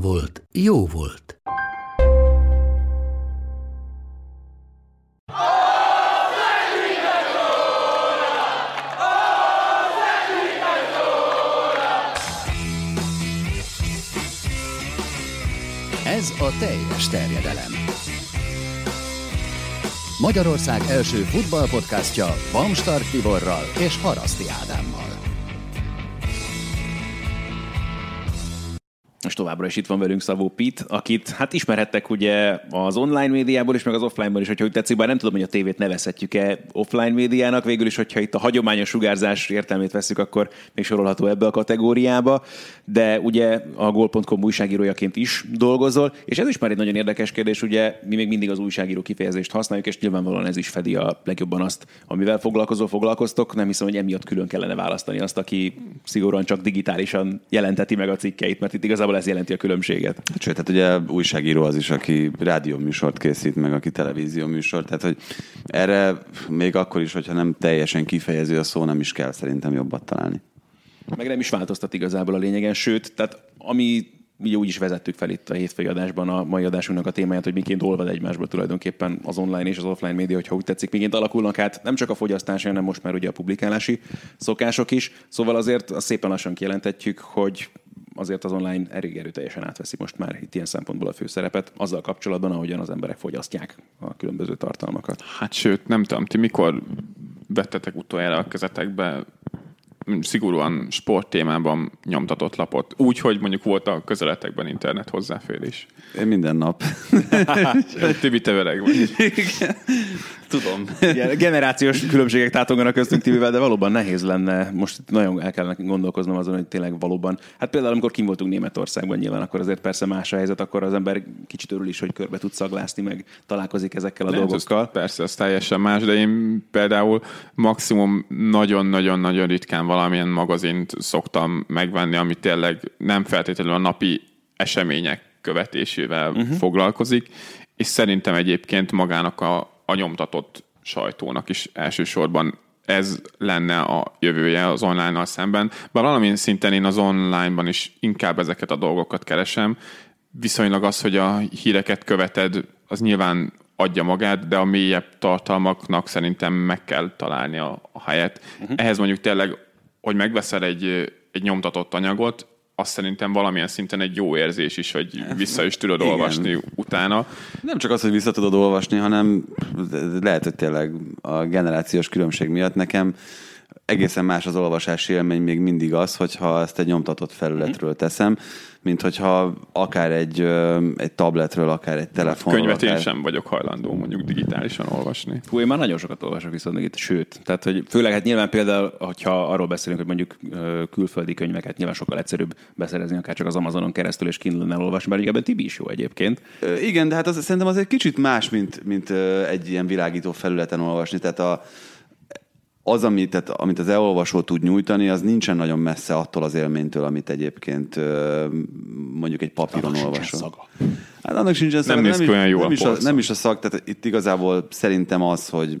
volt, jó volt. Ez a teljes terjedelem. Magyarország első futballpodcastja Bamstart Tiborral és Haraszti Ádámmal. Most továbbra is itt van velünk Szavó Pit, akit hát ismerhettek ugye az online médiából is, meg az offline-ból is, hogyha úgy tetszik, bár nem tudom, hogy a tévét nevezhetjük-e offline médiának, végül is, hogyha itt a hagyományos sugárzás értelmét veszük, akkor még sorolható ebbe a kategóriába, de ugye a gol.com újságírójaként is dolgozol, és ez is már egy nagyon érdekes kérdés, ugye mi még mindig az újságíró kifejezést használjuk, és nyilvánvalóan ez is fedi a legjobban azt, amivel foglalkozó, foglalkoztok. Nem hiszem, hogy emiatt külön kellene választani azt, aki szigorúan csak digitálisan jelenteti meg a cikkeit, mert itt igazából ez jelenti a különbséget. Hát sőt, hát ugye újságíró az is, aki rádióműsort készít, meg aki televízió műsort, tehát hogy erre még akkor is, hogyha nem teljesen kifejező a szó, nem is kell szerintem jobbat találni. Meg nem is változtat igazából a lényegen, sőt, tehát ami mi úgy is vezettük fel itt a hétfői adásban a mai adásunknak a témáját, hogy miként olvad egymásból tulajdonképpen az online és az offline média, hogyha úgy tetszik, miként alakulnak át nem csak a fogyasztás, hanem most már ugye a publikálási szokások is. Szóval azért azt szépen lassan kijelentetjük, hogy azért az online elég erőteljesen átveszi most már itt ilyen szempontból a főszerepet, azzal kapcsolatban, ahogyan az emberek fogyasztják a különböző tartalmakat. Hát sőt, nem tudom, ti mikor vettetek utoljára a kezetekbe szigorúan sport témában nyomtatott lapot. Úgy, hogy mondjuk volt a közeletekben internet hozzáférés. Én minden nap. Tibi, te öreg vagy. Tudom. Igen, generációs különbségek tátonganak köztünk Tibivel, de valóban nehéz lenne. Most nagyon el kellene gondolkoznom azon, hogy tényleg valóban. Hát például, amikor kim voltunk Németországban nyilván, akkor azért persze más a helyzet, akkor az ember kicsit örül is, hogy körbe tud szaglászni, meg találkozik ezekkel a Lehet, dolgokkal. ez- Persze, ez teljesen más, de én például maximum nagyon-nagyon-nagyon ritkán valamilyen magazint szoktam megvenni, ami tényleg nem feltétlenül a napi események követésével uh-huh. foglalkozik, és szerintem egyébként magának a, a nyomtatott sajtónak is elsősorban ez lenne a jövője az online-nal szemben. Bár valamilyen szinten én az online-ban is inkább ezeket a dolgokat keresem, viszonylag az, hogy a híreket követed, az nyilván adja magát, de a mélyebb tartalmaknak szerintem meg kell találni a, a helyet. Uh-huh. Ehhez mondjuk tényleg, hogy megveszel egy, egy nyomtatott anyagot, azt szerintem valamilyen szinten egy jó érzés is, hogy vissza is tudod Igen. olvasni utána. Nem csak az, hogy vissza tudod olvasni, hanem lehet, hogy tényleg a generációs különbség miatt nekem egészen más az olvasási élmény még mindig az, hogyha ezt egy nyomtatott felületről teszem, mint hogyha akár egy, ö, egy tabletről, akár egy telefonról. Könyvet én akár... sem vagyok hajlandó mondjuk digitálisan olvasni. Hú, én már nagyon sokat olvasok viszont itt, sőt, tehát hogy főleg hát nyilván például, hogyha arról beszélünk, hogy mondjuk ö, külföldi könyveket nyilván sokkal egyszerűbb beszerezni, akár csak az Amazonon keresztül és Kindle-en olvasni, mert ebben Tibi is jó egyébként. Ö, Igen, de hát az, szerintem az egy kicsit más, mint, mint ö, egy ilyen világító felületen olvasni. Tehát a, az, amit, tehát, amit az elolvasó tud nyújtani, az nincsen nagyon messze attól az élménytől, amit egyébként mondjuk egy papíron Annak olvasol. szaga. Hát annak sincsen szaga. néz ki is, olyan jól nem, a is a, nem is a szag, tehát itt igazából szerintem az, hogy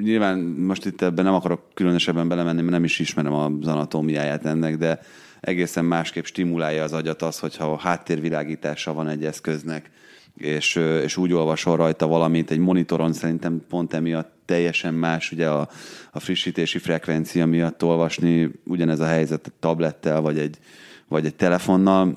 nyilván most itt ebben nem akarok különösebben belemenni, mert nem is ismerem az anatómiáját ennek, de egészen másképp stimulálja az agyat az, hogyha háttérvilágítása van egy eszköznek, és, és úgy olvasol rajta valamit, egy monitoron szerintem pont emiatt teljesen más, ugye a, a frissítési frekvencia miatt olvasni, ugyanez a helyzet egy tablettel, vagy egy, vagy egy telefonnal,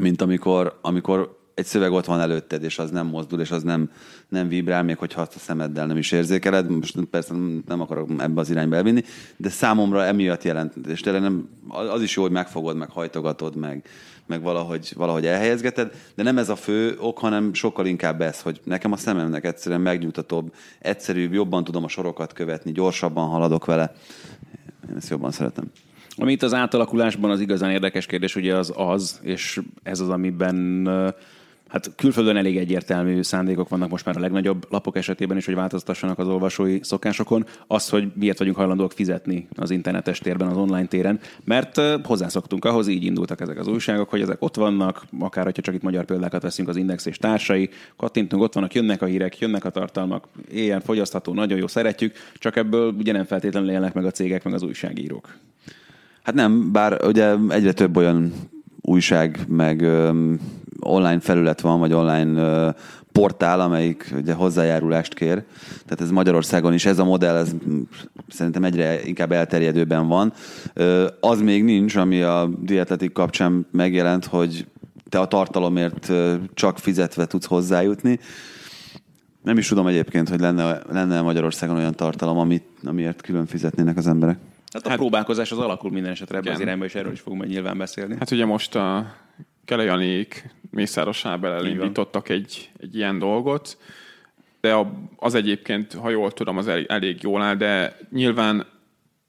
mint amikor, amikor egy szöveg ott van előtted, és az nem mozdul, és az nem, nem vibrál, még hogyha azt a szemeddel nem is érzékeled. Most persze nem akarok ebbe az irányba elvinni, de számomra emiatt jelent, és tényleg nem, az is jó, hogy megfogod, meg hajtogatod, meg, meg valahogy, valahogy elhelyezgeted, de nem ez a fő ok, hanem sokkal inkább ez, hogy nekem a szememnek egyszerűen megnyugtatóbb, egyszerűbb, jobban tudom a sorokat követni, gyorsabban haladok vele. Én ezt jobban szeretem. Amit az átalakulásban az igazán érdekes kérdés ugye az az, és ez az, amiben Hát külföldön elég egyértelmű szándékok vannak most már a legnagyobb lapok esetében is, hogy változtassanak az olvasói szokásokon. Az, hogy miért vagyunk hajlandóak fizetni az internetes térben, az online téren, mert hozzászoktunk ahhoz, így indultak ezek az újságok, hogy ezek ott vannak, akár hogyha csak itt magyar példákat veszünk, az Index és társai, kattintunk, ott vannak, jönnek a hírek, jönnek a tartalmak, ilyen fogyasztható, nagyon jó, szeretjük, csak ebből ugye nem feltétlenül élnek meg a cégek, meg az újságírók. Hát nem, bár ugye egyre több olyan újság, meg online felület van, vagy online portál, amelyik ugye hozzájárulást kér. Tehát ez Magyarországon is, ez a modell, ez szerintem egyre inkább elterjedőben van. Az még nincs, ami a dietletik kapcsán megjelent, hogy te a tartalomért csak fizetve tudsz hozzájutni. Nem is tudom egyébként, hogy lenne, lenne Magyarországon olyan tartalom, amit, amiért külön fizetnének az emberek. Hát a hát, próbálkozás az alakul minden esetre ebbe az irányba, és erről is fogunk majd nyilván beszélni. Hát ugye most a Kelejanék Mészáros Ábel elindítottak egy, egy ilyen dolgot, de az egyébként, ha jól tudom, az elég, elég jól áll, de nyilván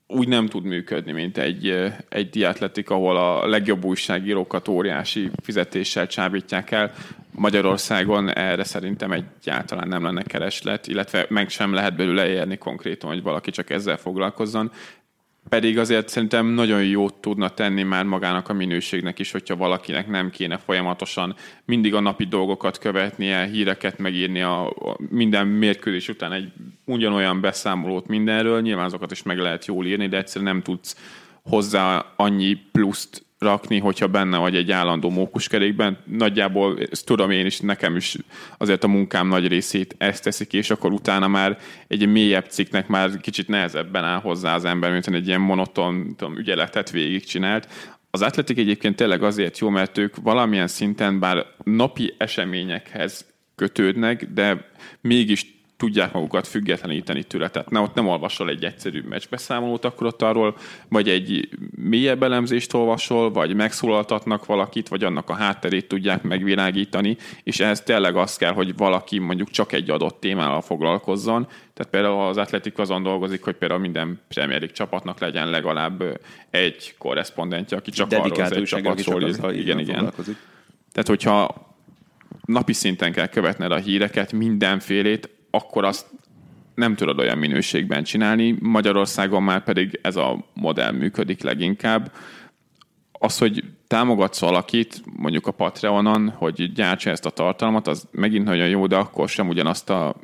úgy nem tud működni, mint egy, egy diatletik, ahol a legjobb újságírókat óriási fizetéssel csábítják el. Magyarországon erre szerintem egyáltalán nem lenne kereslet, illetve meg sem lehet belőle érni konkrétan, hogy valaki csak ezzel foglalkozzon. Pedig azért szerintem nagyon jót tudna tenni már magának a minőségnek is, hogyha valakinek nem kéne folyamatosan mindig a napi dolgokat követnie, híreket megírni a, a minden mérkőzés után egy ugyanolyan beszámolót mindenről. Nyilván azokat is meg lehet jól írni, de egyszerűen nem tudsz hozzá annyi pluszt rakni, hogyha benne vagy egy állandó mókuskerékben. Nagyjából ezt tudom én is, nekem is azért a munkám nagy részét ezt teszik, és akkor utána már egy mélyebb cikknek már kicsit nehezebben áll hozzá az ember, mint egy ilyen monoton tudom, ügyeletet végigcsinált. Az atletik egyébként tényleg azért jó, mert ők valamilyen szinten bár napi eseményekhez kötődnek, de mégis tudják magukat függetleníteni tőle. Tehát ne, ott nem olvasol egy egyszerű meccsbeszámolót, akkor ott arról vagy egy mélyebb elemzést olvasol, vagy megszólaltatnak valakit, vagy annak a hátterét tudják megvilágítani, és ehhez tényleg az kell, hogy valaki mondjuk csak egy adott témával foglalkozzon. Tehát például az Atletik azon dolgozik, hogy például minden Premier League csapatnak legyen legalább egy korrespondentje, aki csak arról az Dedikált egy csapatról Igen, igen. Tehát, hogyha napi szinten kell követned a híreket, mindenfélét, akkor azt nem tudod olyan minőségben csinálni. Magyarországon már pedig ez a modell működik leginkább. Az, hogy támogatsz valakit, mondjuk a Patreonon, hogy gyártsa ezt a tartalmat, az megint nagyon jó, de akkor sem ugyanazt a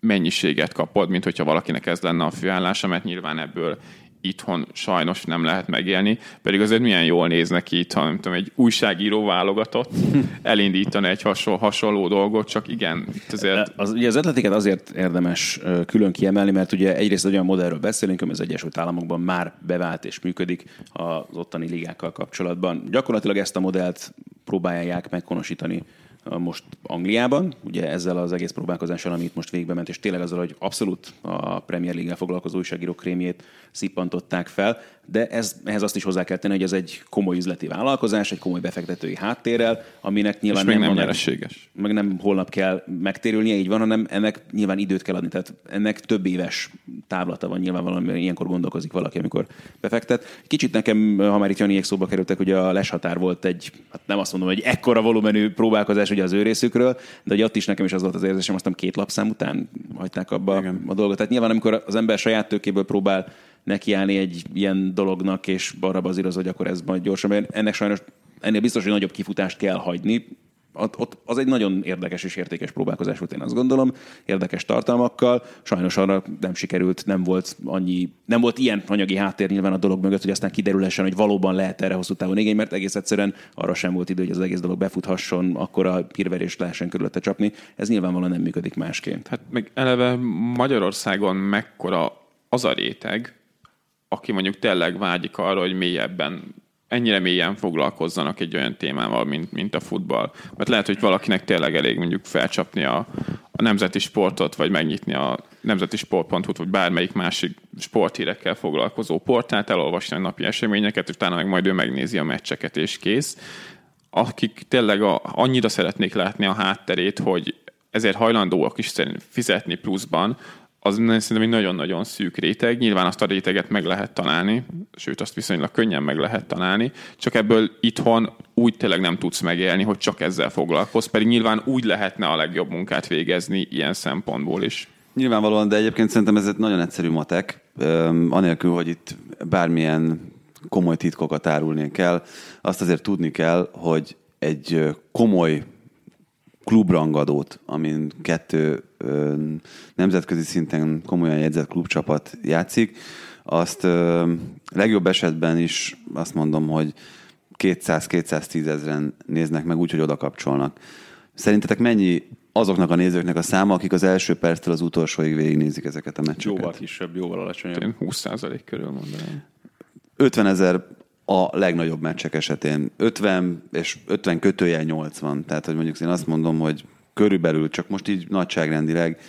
mennyiséget kapod, mint hogyha valakinek ez lenne a főállása, mert nyilván ebből itthon sajnos nem lehet megélni, pedig azért milyen jól néz neki itt, ha nem tudom, egy újságíró válogatott elindítani egy hasonló, hasonló dolgot, csak igen, azért Az, ugye az atletiket azért érdemes külön kiemelni, mert ugye egyrészt egy olyan modellről beszélünk, ami az Egyesült Államokban már bevált és működik az ottani ligákkal kapcsolatban. Gyakorlatilag ezt a modellt próbálják meghonosítani ö, most Angliában, ugye ezzel az egész próbálkozással, ami itt most végbe ment, és tényleg azzal, hogy abszolút a Premier League-el foglalkozó újságírók krémjét szippantották fel, de ez, ehhez azt is hozzá kell tenni, hogy ez egy komoly üzleti vállalkozás, egy komoly befektetői háttérrel, aminek nyilván és nem egy- nyereséges. meg nem holnap kell megtérülnie, így van, hanem ennek nyilván időt kell adni. Tehát ennek több éves távlata van nyilván valami, ilyenkor gondolkozik valaki, amikor befektet. Kicsit nekem, ha már itt Janiék szóba kerültek, ugye a leshatár volt egy, hát nem azt mondom, hogy ekkora volumenű próbálkozás ugye az ő részükről, de hogy ott is nekem is az volt az érzésem, aztán két lapszám után hagyták abba Igen. a dolgot. Tehát nyilván, amikor az ember saját tőkéből próbál nekiállni egy ilyen dolognak, és arra bazíroz, hogy akkor ez majd gyorsan, mert ennek sajnos ennél biztos, hogy nagyobb kifutást kell hagyni, ott, ott az egy nagyon érdekes és értékes próbálkozás volt, én azt gondolom, érdekes tartalmakkal. Sajnos arra nem sikerült, nem volt annyi, nem volt ilyen anyagi háttér nyilván a dolog mögött, hogy aztán kiderülhessen, hogy valóban lehet erre hosszú távon igény, mert egész egyszerűen arra sem volt idő, hogy az egész dolog befuthasson, akkor a hírverést lehessen körülötte csapni. Ez nyilvánvalóan nem működik másként. Hát meg eleve Magyarországon mekkora az a réteg, aki mondjuk tényleg vágyik arra, hogy mélyebben, ennyire mélyen foglalkozzanak egy olyan témával, mint, mint a futball. Mert lehet, hogy valakinek tényleg elég mondjuk felcsapni a, a nemzeti sportot, vagy megnyitni a nemzeti sport.hu-t, vagy bármelyik másik sporthírekkel foglalkozó portált, elolvasni a napi eseményeket, és utána meg majd ő megnézi a meccseket, és kész. Akik tényleg a, annyira szeretnék látni a hátterét, hogy ezért hajlandóak is fizetni pluszban, az szerintem egy nagyon-nagyon szűk réteg. Nyilván azt a réteget meg lehet találni, sőt azt viszonylag könnyen meg lehet találni, csak ebből itthon úgy tényleg nem tudsz megélni, hogy csak ezzel foglalkozz, pedig nyilván úgy lehetne a legjobb munkát végezni ilyen szempontból is. Nyilvánvalóan, de egyébként szerintem ez egy nagyon egyszerű matek, anélkül, hogy itt bármilyen komoly titkokat árulni kell. Azt azért tudni kell, hogy egy komoly klubrangadót, amin kettő nemzetközi szinten komolyan jegyzett klubcsapat játszik, azt legjobb esetben is azt mondom, hogy 200-210 ezeren néznek meg úgy, hogy oda kapcsolnak. Szerintetek mennyi azoknak a nézőknek a száma, akik az első perctől az utolsóig végignézik ezeket a meccseket? Jóval kisebb, jóval alacsonyabb. Én 20% körül mondanám. 50 ezer a legnagyobb meccsek esetén. 50 és 50 kötőjel 80. Tehát, hogy mondjuk én azt mondom, hogy körülbelül, csak most így nagyságrendileg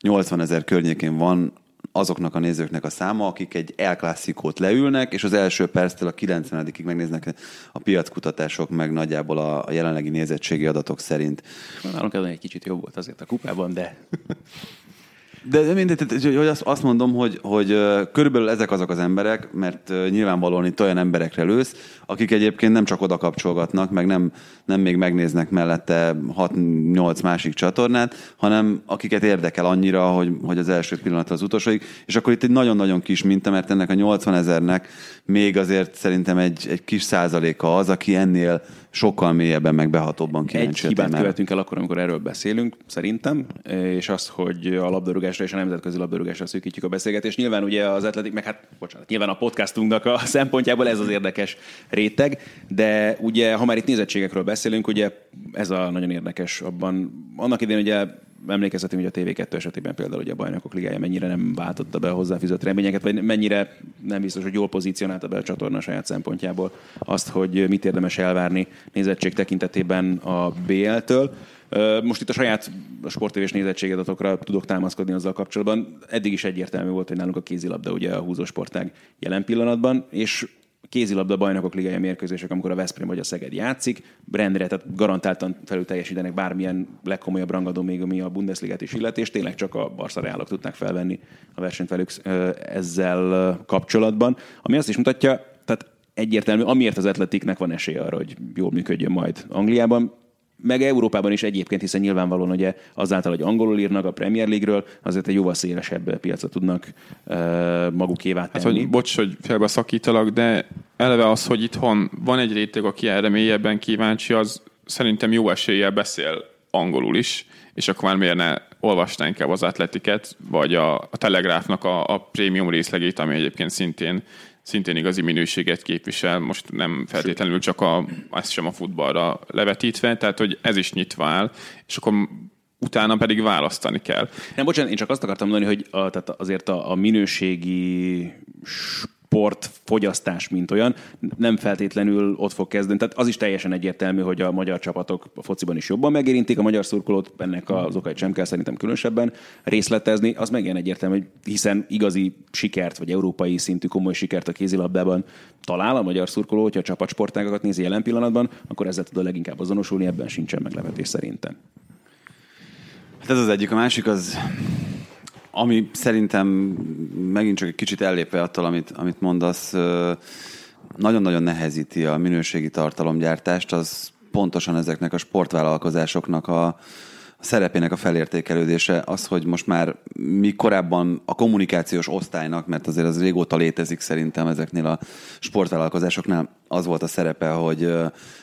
80 ezer környékén van azoknak a nézőknek a száma, akik egy El Clászikót leülnek, és az első perctől a 90-ig megnéznek a piackutatások, meg nagyjából a jelenlegi nézettségi adatok szerint. Nálunk ez egy kicsit jobb volt azért a kupában, de de mindegy, hogy azt, azt mondom, hogy, hogy körülbelül ezek azok az emberek, mert nyilvánvalóan itt olyan emberekre lősz, akik egyébként nem csak oda kapcsolgatnak, meg nem, nem még megnéznek mellette 6-8 másik csatornát, hanem akiket érdekel annyira, hogy, hogy az első pillanat az utolsóig. És akkor itt egy nagyon-nagyon kis minta, mert ennek a 80 ezernek még azért szerintem egy, egy kis százaléka az, aki ennél sokkal mélyebben, meg behatóbban kíváncsi. Egy hibát követünk el akkor, amikor erről beszélünk, szerintem, és az, hogy a labdarúgásra és a nemzetközi labdarúgásra szűkítjük a beszélgetést. Nyilván ugye az atletik, meg hát, bocsánat, nyilván a podcastunknak a szempontjából ez az érdekes réteg, de ugye, ha már itt nézettségekről beszélünk, ugye ez a nagyon érdekes abban. Annak idején ugye emlékezhetünk, hogy a TV2 esetében például ugye a bajnokok ligája mennyire nem váltotta be a hozzáfizett reményeket, vagy mennyire nem biztos, hogy jól pozícionálta be a csatorna saját szempontjából azt, hogy mit érdemes elvárni nézettség tekintetében a BL-től. Most itt a saját sportévés nézettségedatokra tudok támaszkodni azzal kapcsolatban. Eddig is egyértelmű volt, hogy nálunk a kézilabda ugye a húzósportág jelen pillanatban, és kézilabda bajnokok ligája mérkőzések, amikor a Veszprém vagy a Szeged játszik, rendre, tehát garantáltan felül teljesítenek bármilyen legkomolyabb rangadó, még ami a Bundesligát is illeti, és tényleg csak a Barca Reálok tudnak felvenni a versenyt velük ezzel kapcsolatban. Ami azt is mutatja, tehát egyértelmű, amiért az atletiknek van esélye arra, hogy jól működjön majd Angliában, meg Európában is egyébként, hiszen nyilvánvalóan ugye azáltal, hogy angolul írnak a Premier League-ről, azért egy jóval szélesebb piacot tudnak uh, magukévá tenni. Hát, hogy, bocs, hogy felbeszakítalak, de eleve az, hogy itthon van egy réteg, aki erre mélyebben kíváncsi, az szerintem jó eséllyel beszél angolul is, és akkor már miért ne olvasnánk inkább az atletiket, vagy a, a Telegráfnak a, a prémium részlegét, ami egyébként szintén szintén igazi minőséget képvisel, most nem feltétlenül csak a, ezt sem a futballra levetítve, tehát hogy ez is nyitva áll, és akkor utána pedig választani kell. Nem, bocsánat, én csak azt akartam mondani, hogy a, tehát azért a, a minőségi sportfogyasztás, mint olyan, nem feltétlenül ott fog kezdeni. Tehát az is teljesen egyértelmű, hogy a magyar csapatok a fociban is jobban megérintik a magyar szurkolót, ennek az okait sem kell szerintem különösebben részletezni. Az meg ilyen egyértelmű, hogy hiszen igazi sikert, vagy európai szintű komoly sikert a kézilabdában talál a magyar szurkoló, hogyha a csapatsportágakat nézi jelen pillanatban, akkor ezzel tud a leginkább azonosulni, ebben sincsen meglepetés szerintem. Hát ez az egyik, a másik az ami szerintem megint csak egy kicsit ellépve attól, amit, amit mondasz, nagyon-nagyon nehezíti a minőségi tartalomgyártást, az pontosan ezeknek a sportvállalkozásoknak a, szerepének a felértékelődése az, hogy most már mi korábban a kommunikációs osztálynak, mert azért az régóta létezik szerintem ezeknél a sportvállalkozásoknál, az volt a szerepe, hogy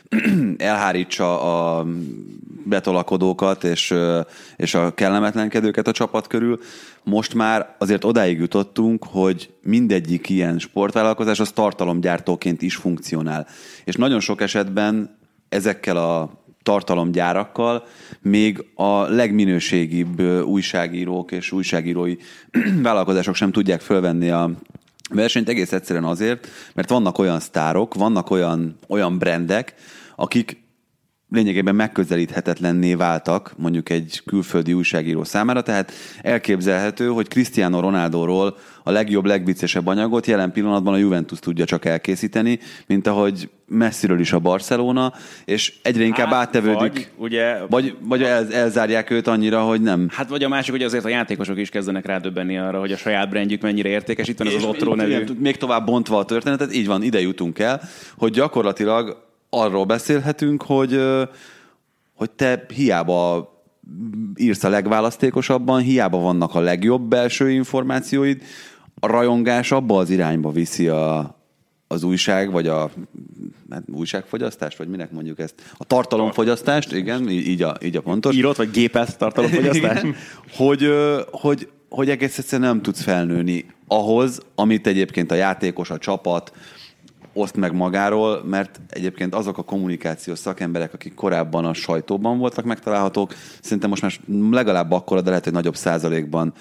elhárítsa a betolakodókat és, és a kellemetlenkedőket a csapat körül. Most már azért odáig jutottunk, hogy mindegyik ilyen sportvállalkozás az tartalomgyártóként is funkcionál. És nagyon sok esetben ezekkel a tartalomgyárakkal még a legminőségibb újságírók és újságírói vállalkozások sem tudják fölvenni a versenyt egész egyszerűen azért, mert vannak olyan sztárok, vannak olyan, olyan brendek, akik lényegében megközelíthetetlenné váltak mondjuk egy külföldi újságíró számára, tehát elképzelhető, hogy Cristiano Ronaldoról a legjobb, legviccesebb anyagot jelen pillanatban a Juventus tudja csak elkészíteni, mint ahogy messziről is a Barcelona, és egyre inkább Hát, áttevődik. vagy, ugye- vagy, vagy el, elzárják őt annyira, hogy nem. Hát vagy a másik, hogy azért a játékosok is kezdenek rádöbbenni arra, hogy a saját brandjük mennyire értékes. Itt van ez az Otro nevű. Még tovább bontva a történetet, így van, ide jutunk el, hogy gyakorlatilag arról beszélhetünk, hogy, hogy te hiába írsz a legválasztékosabban, hiába vannak a legjobb belső információid, a rajongás abba az irányba viszi a, az újság, vagy a hát újságfogyasztást, vagy minek mondjuk ezt? A tartalomfogyasztást, igen, így a, így a pontos. Írott vagy gépelt tartalomfogyasztás? Igen. hogy, hogy, hogy egész egyszerűen nem tudsz felnőni ahhoz, amit egyébként a játékos, a csapat oszt meg magáról, mert egyébként azok a kommunikációs szakemberek, akik korábban a sajtóban voltak megtalálhatók, szerintem most már legalább akkora, de lehet, hogy nagyobb százalékban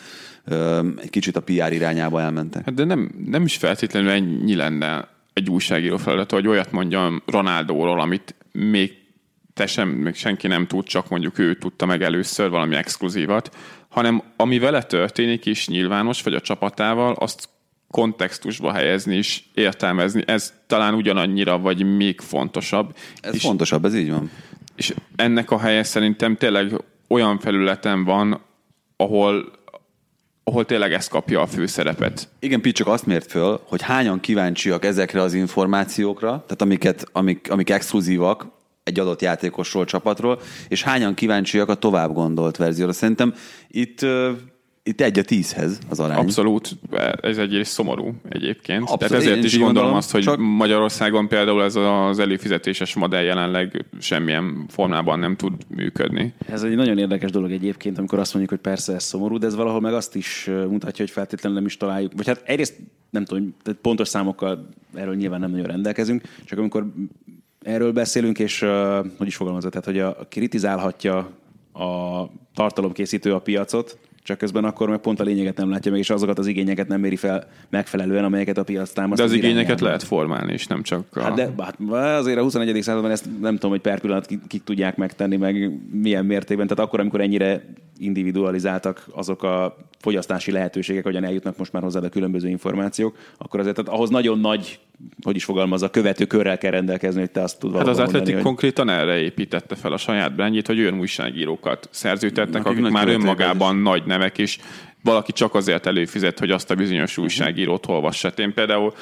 egy kicsit a PR irányába elmentek. Hát de nem, nem is feltétlenül ennyi lenne egy újságíró feladat, hogy olyat mondjam Ronaldóról, amit még te sem, még senki nem tud, csak mondjuk ő tudta meg először valami exkluzívat, hanem ami vele történik is nyilvános, vagy a csapatával, azt kontextusba helyezni és értelmezni. Ez talán ugyanannyira, vagy még fontosabb. Ez és, fontosabb, ez így van. és ennek a helye szerintem tényleg olyan felületen van, ahol, ahol tényleg ez kapja a főszerepet. Igen, Pete csak azt mért föl, hogy hányan kíváncsiak ezekre az információkra, tehát amiket, amik, amik exkluzívak egy adott játékosról, csapatról, és hányan kíváncsiak a tovább gondolt verzióra. Szerintem itt, itt egy a tízhez az arány. Abszolút, ez egyrészt szomorú egyébként. Abszolút, Tehát ezért is gondolom gondolom, azt, hogy csak- Magyarországon például ez az előfizetéses modell jelenleg semmilyen formában nem tud működni. Ez egy nagyon érdekes dolog egyébként, amikor azt mondjuk, hogy persze ez szomorú, de ez valahol meg azt is mutatja, hogy feltétlenül nem is találjuk. Vagy hát egyrészt nem tudom, tehát pontos számokkal erről nyilván nem nagyon rendelkezünk, csak amikor erről beszélünk, és hogy is fogalmazod, tehát hogy a, a kritizálhatja a tartalomkészítő a piacot, csak közben akkor meg pont a lényeget nem látja meg, és azokat az igényeket nem méri fel megfelelően, amelyeket a piac támaszt. De az igényeket irányába. lehet formálni, és nem csak a... Hát de hát azért a 21. században ezt nem tudom, hogy per pillanat kik, kik tudják megtenni, meg milyen mértékben. Tehát akkor, amikor ennyire individualizáltak azok a fogyasztási lehetőségek, hogyan eljutnak most már hozzád a különböző információk, akkor azért tehát ahhoz nagyon nagy, hogy is fogalmazza, követő körrel kell rendelkezni, hogy te azt tud Hát az Atletik hogy konkrétan erre építette fel a saját brandjét, hogy olyan újságírókat szerződtetnek, Akik már önmagában nagy nevek, és valaki csak azért előfizet, hogy azt a bizonyos újságírót olvassa. Én például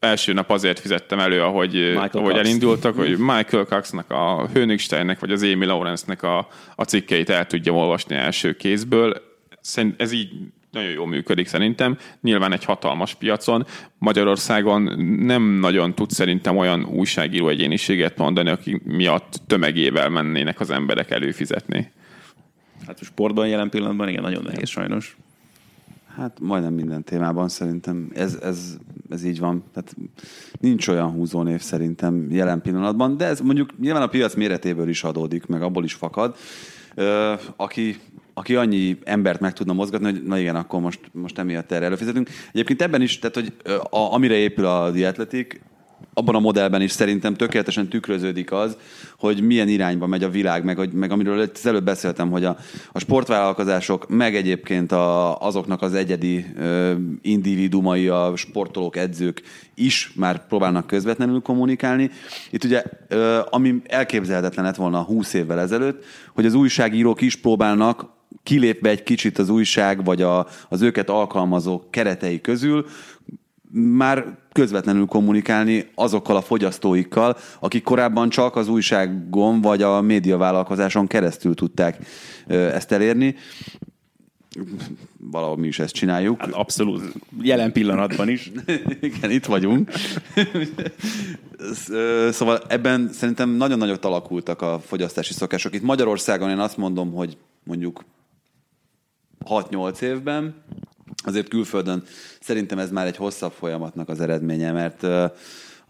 első nap azért fizettem elő, ahogy, ahogy Cox. elindultak, hogy Michael Coxnak, a Hönigsteinnek, vagy az Amy Lawrence-nek a, a cikkeit el tudjam olvasni első kézből. Szerint ez így nagyon jól működik szerintem. Nyilván egy hatalmas piacon. Magyarországon nem nagyon tud szerintem olyan újságíró egyéniséget mondani, aki miatt tömegével mennének az emberek előfizetni. hát a sportban jelen pillanatban igen, nagyon nehéz sajnos. Hát majdnem minden témában szerintem ez, ez, ez így van. Tehát nincs olyan húzónév szerintem jelen pillanatban, de ez mondjuk nyilván a piac méretéből is adódik, meg abból is fakad. Ö, aki, aki annyi embert meg tudna mozgatni, hogy na igen, akkor most, most emiatt erre előfizetünk. Egyébként ebben is, tehát hogy a, amire épül a dietletik, abban a modellben is szerintem tökéletesen tükröződik az, hogy milyen irányba megy a világ, meg, hogy, meg amiről az előbb beszéltem, hogy a, a sportvállalkozások, meg egyébként a, azoknak az egyedi ö, individumai, a sportolók, edzők is már próbálnak közvetlenül kommunikálni. Itt ugye, ö, ami elképzelhetetlen lett volna 20 évvel ezelőtt, hogy az újságírók is próbálnak kilépve egy kicsit az újság, vagy a, az őket alkalmazó keretei közül, már közvetlenül kommunikálni azokkal a fogyasztóikkal, akik korábban csak az újságon vagy a médiavállalkozáson keresztül tudták ezt elérni. Valahol mi is ezt csináljuk. Hát abszolút. Jelen pillanatban is. Igen, itt vagyunk. szóval ebben szerintem nagyon nagyot alakultak a fogyasztási szokások. Itt Magyarországon én azt mondom, hogy mondjuk 6-8 évben, azért külföldön szerintem ez már egy hosszabb folyamatnak az eredménye, mert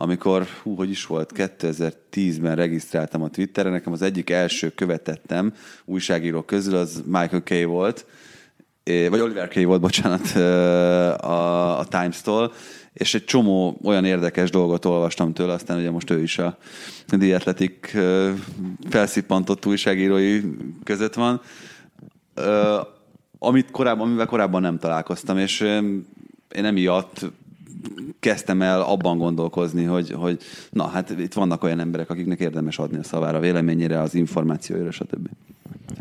amikor, hú, hogy is volt, 2010-ben regisztráltam a Twitterre, nekem az egyik első követettem újságíró közül az Michael Kay volt, vagy Oliver Kay volt, bocsánat, a, a Times-tól, és egy csomó olyan érdekes dolgot olvastam tőle, aztán ugye most ő is a ö, felszippantott újságírói között van, amit korábban, amivel korábban nem találkoztam, és én emiatt kezdtem el abban gondolkozni, hogy, hogy na, hát itt vannak olyan emberek, akiknek érdemes adni a szavára, a véleményére, az információira, stb.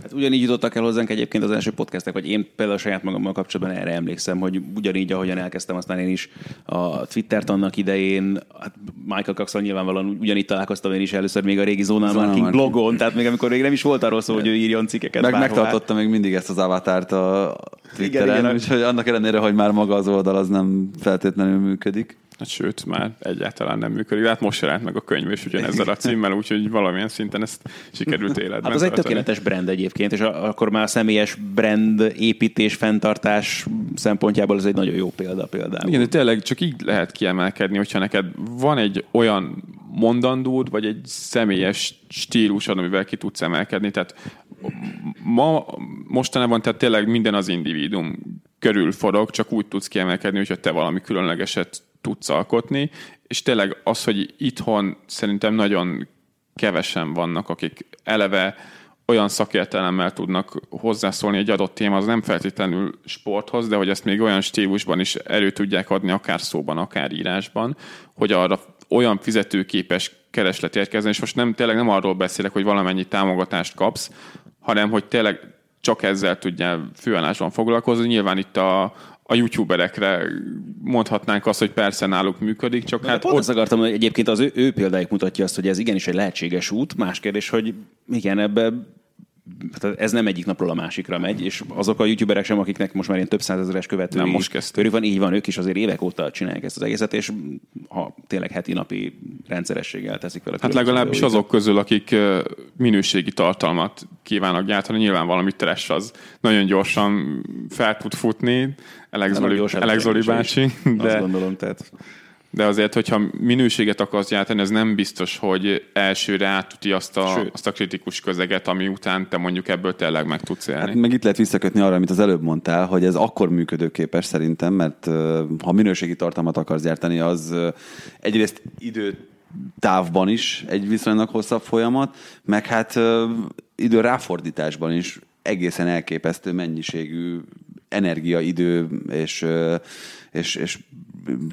Hát ugyanígy jutottak el hozzánk egyébként az első podcastek, vagy én például saját magammal kapcsolatban erre emlékszem, hogy ugyanígy, ahogyan elkezdtem, aztán én is a Twittert annak idején, hát Michael cox nyilvánvalóan ugyanígy találkoztam én is először még a régi Zonal Marking Marking. blogon, tehát még amikor még nem is volt arról szó, hogy ő írjon cikkeket Meg, bárhová. megtartotta még mindig ezt az avatárt a Twitteren, Igen, igen. úgyhogy annak ellenére, hogy már maga az oldal az nem feltétlenül működik. Hát sőt, már egyáltalán nem működik. Hát most jelent meg a könyv, és ugyanezzel a címmel, úgyhogy valamilyen szinten ezt sikerült életben Hát az egy tökéletes brand egyébként, és akkor már a személyes brand építés, fenntartás szempontjából ez egy nagyon jó példa például. Igen, de tényleg csak így lehet kiemelkedni, hogyha neked van egy olyan mondandód, vagy egy személyes stílusod, amivel ki tudsz emelkedni. Tehát ma, mostanában tehát tényleg minden az individuum körül forog, csak úgy tudsz kiemelkedni, hogyha te valami különlegeset tudsz alkotni, és tényleg az, hogy itthon szerintem nagyon kevesen vannak, akik eleve olyan szakértelemmel tudnak hozzászólni egy adott téma, az nem feltétlenül sporthoz, de hogy ezt még olyan stílusban is elő tudják adni, akár szóban, akár írásban, hogy arra olyan fizetőképes kereslet érkezzen, és most nem, tényleg nem arról beszélek, hogy valamennyi támogatást kapsz, hanem hogy tényleg csak ezzel tudjál főállásban foglalkozni. Nyilván itt a, a youtuberekre mondhatnánk azt, hogy persze náluk működik, csak Hát hát pont ott azt akartam, hogy egyébként az ő, ő példájuk mutatja azt, hogy ez igenis egy lehetséges út. Más kérdés, hogy igen, ebbe hát ez nem egyik napról a másikra megy, és azok a youtuberek sem, akiknek most már ilyen több százezeres követői Nem, most kezdték. körül van, így van, ők is azért évek óta csinálják ezt az egészet, és ha tényleg heti napi rendszerességgel teszik vele. Hát legalábbis azok közül, akik minőségi tartalmat kívánnak gyártani, nyilván valami trash az nagyon gyorsan fel tud futni, Alex Zoli, Alex Zoli bácsi, Azt de, gondolom, tehát de azért, hogyha minőséget akarsz gyártani, ez nem biztos, hogy elsőre átüti azt a, Sőt. azt a kritikus közeget, ami után te mondjuk ebből tényleg meg tudsz élni. Hát meg itt lehet visszakötni arra, amit az előbb mondtál, hogy ez akkor működőképes szerintem, mert ha minőségi tartalmat akarsz gyártani, az egyrészt idő távban is egy viszonylag hosszabb folyamat, meg hát idő ráfordításban is egészen elképesztő mennyiségű energia, idő és, és, és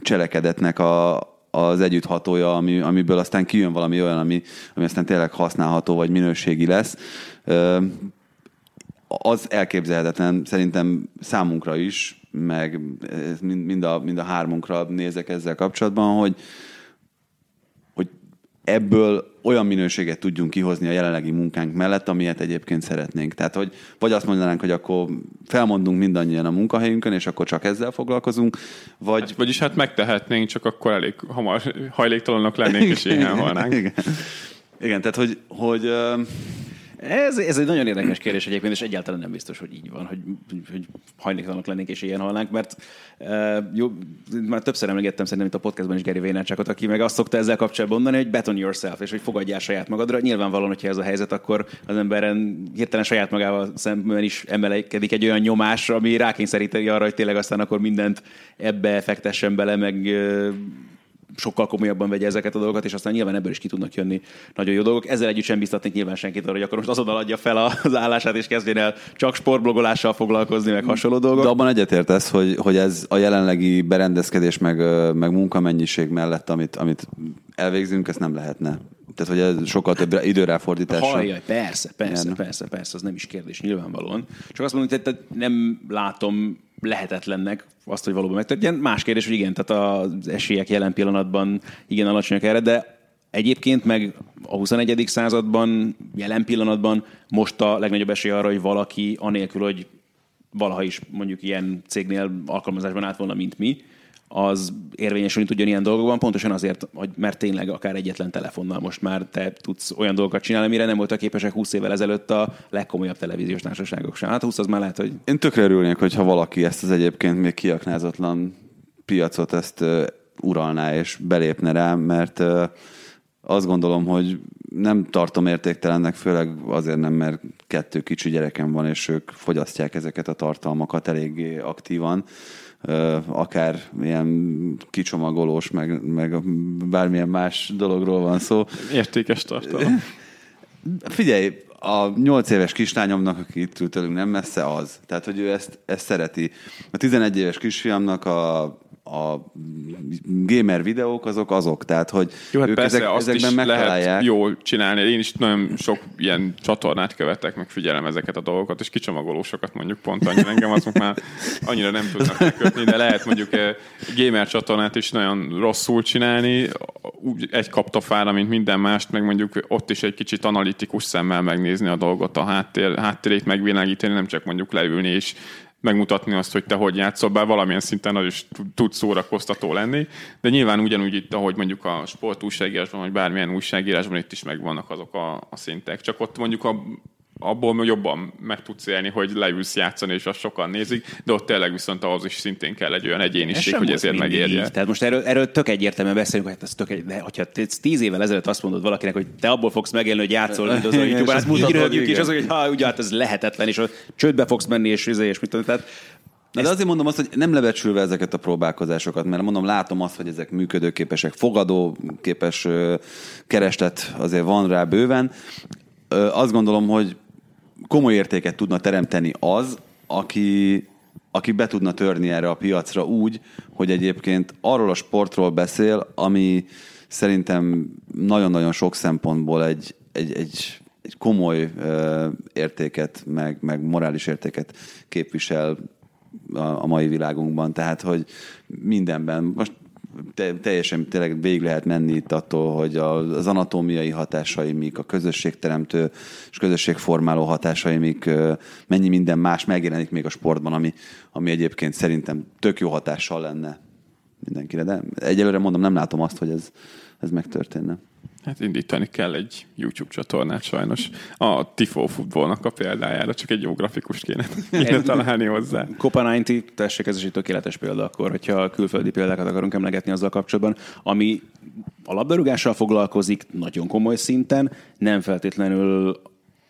cselekedetnek a, az együtthatója, ami, amiből aztán kijön valami olyan, ami, ami aztán tényleg használható vagy minőségi lesz. Az elképzelhetetlen szerintem számunkra is, meg mind, a, mind a hármunkra nézek ezzel kapcsolatban, hogy ebből olyan minőséget tudjunk kihozni a jelenlegi munkánk mellett, amilyet egyébként szeretnénk. Tehát, hogy vagy azt mondanánk, hogy akkor felmondunk mindannyian a munkahelyünkön, és akkor csak ezzel foglalkozunk, vagy... Vagyis hát megtehetnénk, csak akkor elég hamar hajléktalanok lennénk, és ilyen halnánk. Igen. Igen, tehát, hogy, hogy Ez, ez egy nagyon érdekes kérdés egyébként, és egyáltalán nem biztos, hogy így van, hogy, hogy hajléktalanok lennénk és ilyen halnánk, mert uh, jó, már többször emlegettem szerintem itt a podcastban is Gary Vaynerchukot, aki meg azt szokta ezzel kapcsolatban mondani, hogy beton yourself, és hogy fogadjál saját magadra. Nyilvánvalóan, hogyha ez a helyzet, akkor az emberen hirtelen saját magával szemben is emelkedik egy olyan nyomás, ami rákényszeríti arra, hogy tényleg aztán akkor mindent ebbe fektessen bele, meg uh, sokkal komolyabban vegye ezeket a dolgokat, és aztán nyilván ebből is ki tudnak jönni nagyon jó dolgok. Ezzel együtt sem biztatnék nyilván senkit arra, hogy akkor most azonnal adja fel az állását, és kezdjen el csak sportblogolással foglalkozni, meg hasonló dolgok. De abban egyetértesz, hogy, hogy ez a jelenlegi berendezkedés meg, meg munkamennyiség mellett, amit, amit elvégzünk, ezt nem lehetne. Tehát, hogy ez sokkal több időráfordítással. Hajjaj, persze, persze, Nyerne. persze, persze, az nem is kérdés, nyilvánvalóan. Csak azt mondom, hogy nem látom lehetetlennek azt, hogy valóban megtörténjen. Más kérdés, hogy igen, tehát az esélyek jelen pillanatban igen alacsonyak erre, de egyébként meg a 21. században, jelen pillanatban most a legnagyobb esély arra, hogy valaki anélkül, hogy valaha is mondjuk ilyen cégnél alkalmazásban állt volna, mint mi, az érvényesülni tudjon ilyen dolgokban, pontosan azért, hogy mert tényleg akár egyetlen telefonnal most már te tudsz olyan dolgokat csinálni, amire nem voltak képesek 20 évvel ezelőtt a legkomolyabb televíziós társaságok sem. Hát 20 az már lehet, hogy Én tökre örülnék, hogyha valaki ezt az egyébként még kiaknázatlan piacot ezt ö, uralná és belépne rá, mert ö, azt gondolom, hogy nem tartom értéktelennek, főleg azért nem, mert kettő kicsi gyerekem van, és ők fogyasztják ezeket a tartalmakat eléggé aktívan akár ilyen kicsomagolós, meg, meg bármilyen más dologról van szó. Értékes tartalom. Figyelj, a nyolc éves kislányomnak, aki itt tőlünk nem messze, az. Tehát, hogy ő ezt, ezt szereti. A 11 éves kisfiamnak a, a gamer videók azok azok. Tehát, hogy Jó, hát ők persze, ezek, azt ezekben is megtalálják. lehet jól csinálni. Én is nagyon sok ilyen csatornát követek, meg figyelem ezeket a dolgokat, és kicsomagolósokat mondjuk pont annyira. Engem azok már annyira nem tudnak megkötni, de lehet mondjuk eh, gamer csatornát is nagyon rosszul csinálni, úgy egy kaptafára, mint minden mást, meg mondjuk ott is egy kicsit analitikus szemmel megnézni a dolgot, a háttér, háttérét megvilágítani, nem csak mondjuk leülni és megmutatni azt, hogy te hogy játszol, bár valamilyen szinten az is tud szórakoztató lenni, de nyilván ugyanúgy itt, ahogy mondjuk a sportújságírásban, vagy bármilyen újságírásban itt is megvannak azok a, a szintek. Csak ott mondjuk a, abból jobban meg tudsz élni, hogy leülsz játszani, és azt sokan nézik, de ott tényleg viszont ahhoz is szintén kell egy olyan egyéniség, hogy ezért megérje. így. Tehát most erről, erről tök egyértelműen beszélünk, hogy hát ez tök egy, de hogyha tíz évvel ezelőtt azt mondod valakinek, hogy te abból fogsz megélni, hogy játszol Windows a És YouTube-on, azt hát mutatod, röhögjük, és az, hogy ha, ugye, hát ez lehetetlen, és a csődbe fogsz menni, és, izé, és mit tudom, tehát Na, de azért mondom azt, hogy nem lebecsülve ezeket a próbálkozásokat, mert mondom, látom azt, hogy ezek működőképesek, fogadóképes kereslet azért van rá bőven. Azt gondolom, hogy komoly értéket tudna teremteni az, aki, aki be tudna törni erre a piacra úgy, hogy egyébként arról a sportról beszél, ami szerintem nagyon-nagyon sok szempontból egy, egy, egy, egy komoly ö, értéket, meg, meg morális értéket képvisel a, a mai világunkban. Tehát, hogy mindenben, most te, teljesen tényleg végig lehet menni itt attól, hogy az anatómiai hatásai mik, a közösségteremtő és közösségformáló hatásai mik, mennyi minden más megjelenik még a sportban, ami, ami egyébként szerintem tök jó hatással lenne mindenkire. De egyelőre mondom, nem látom azt, hogy ez, ez megtörténne. Hát indítani kell egy YouTube csatornát sajnos. A Tifo futballnak a példájára csak egy jó grafikust kéne, kéne találni hozzá. Copa 90, tessék, ez is egy tökéletes példa akkor, hogyha külföldi példákat akarunk emlegetni azzal kapcsolatban, ami a labdarúgással foglalkozik nagyon komoly szinten, nem feltétlenül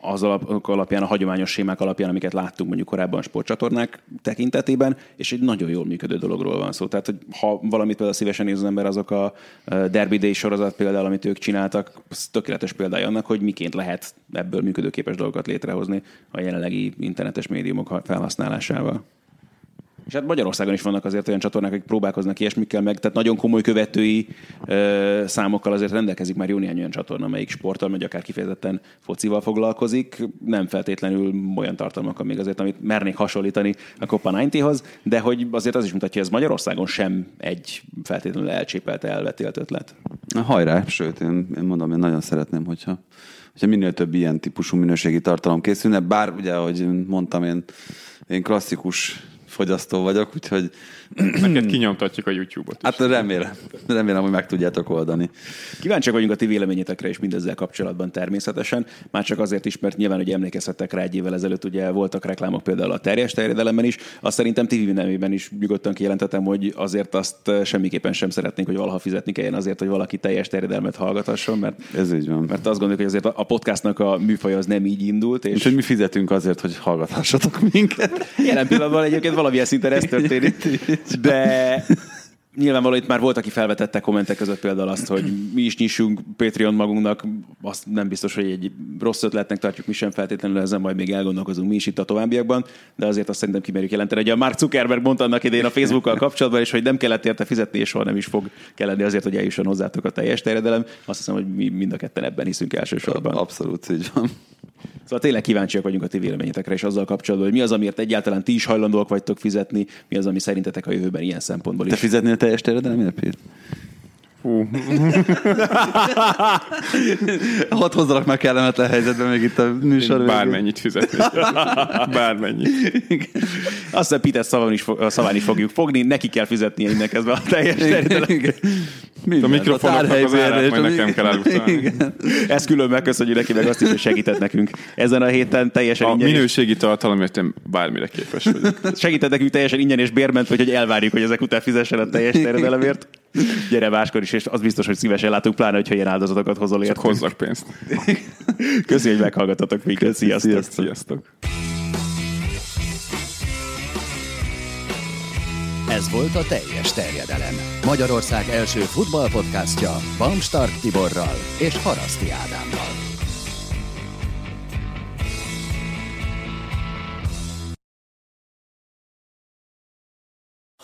az alap, alapján, a hagyományos sémák alapján, amiket láttunk mondjuk korábban sportcsatornák tekintetében, és egy nagyon jól működő dologról van szó. Tehát, hogy ha valamit például szívesen néz az ember, azok a Derby Day sorozat például, amit ők csináltak, az tökéletes példája annak, hogy miként lehet ebből működőképes dolgokat létrehozni a jelenlegi internetes médiumok felhasználásával. És hát Magyarországon is vannak azért olyan csatornák, akik próbálkoznak ilyesmikkel meg, tehát nagyon komoly követői ö, számokkal azért rendelkezik már jó néhány olyan csatorna, amelyik sporttal, vagy akár kifejezetten focival foglalkozik. Nem feltétlenül olyan tartalmakkal még azért, amit mernék hasonlítani a Copa 90-hoz, de hogy azért az is mutatja, hogy ez Magyarországon sem egy feltétlenül elcsépelt, elvetélt ötlet. Na, Hajrá, sőt, én, én mondom, én nagyon szeretném, hogyha, hogyha minél több ilyen típusú minőségi tartalom készülne, bár ugye, ahogy mondtam, én, én klasszikus fogyasztó vagyok, úgyhogy Neked kinyomtatjuk a YouTube-ot is. hát remélem, remélem, hogy meg tudjátok oldani. Kíváncsiak vagyunk a ti véleményetekre is mindezzel kapcsolatban természetesen. Már csak azért is, mert nyilván, hogy emlékezhettek rá egy évvel ezelőtt, ugye voltak reklámok például a terjes terjedelemben is. Azt szerintem ti nemében is nyugodtan kijelentettem, hogy azért azt semmiképpen sem szeretnénk, hogy valaha fizetni kelljen azért, hogy valaki teljes terjedelmet hallgatasson, mert Ez így van. mert azt gondoljuk, hogy azért a podcastnak a műfaja az nem így indult, és Úgyhogy mi fizetünk azért, hogy hallgathassatok minket. Jelen pillanatban egyébként valamilyen szinten ez történik, de nyilvánvaló itt már volt, aki felvetette kommentek között például azt, hogy mi is nyissunk Patreon magunknak, azt nem biztos, hogy egy rossz ötletnek tartjuk, mi sem feltétlenül ezen majd még elgondolkozunk mi is itt a továbbiakban, de azért azt szerintem kimerjük jelenteni, hogy a Mark Zuckerberg mondta annak idején a Facebookkal kapcsolatban, és hogy nem kellett érte fizetni, és soha nem is fog kelleni azért, hogy eljusson hozzátok a teljes terjedelem. Azt hiszem, hogy mi mind a ketten ebben hiszünk elsősorban. Abszolút így van. Szóval tényleg kíváncsiak vagyunk a ti véleményetekre, és azzal kapcsolatban, hogy mi az, amiért egyáltalán ti is hajlandóak vagytok fizetni, mi az, ami szerintetek a jövőben ilyen szempontból Te is. fizetnél teljes terjedelemért, Pét? Hú, Hadd hozzanak már kellemetlen helyzetbe még itt a műsor. bármennyit fizetni. Bármennyit. Azt hiszem, Peter szaván is, fo- szaván is fogjuk fogni, neki kell fizetnie innen kezdve a teljes. Minden. A mikrofonoknak az árát majd nekem kell elutalni. Igen. Ezt külön megköszönjük neki, meg azt is, hogy segített nekünk. Ezen a héten teljesen A ingyen és, minőségi tartalomért én bármire képes vagyok. segített nekünk teljesen ingyen és bérment, hogy elvárjuk, hogy ezek után fizessen a teljes terjedelemért. Gyere máskor is, és az biztos, hogy szívesen látunk, pláne, hogyha ilyen áldozatokat hozol Csak értünk. hozzak pénzt. Köszönjük, hogy meghallgatotok minket. Sziasztok. Sziasztok. Sziasztok. Ez volt a teljes terjedelem. Magyarország első futballpodcastja Bamstart Tiborral és Haraszti Ádámmal.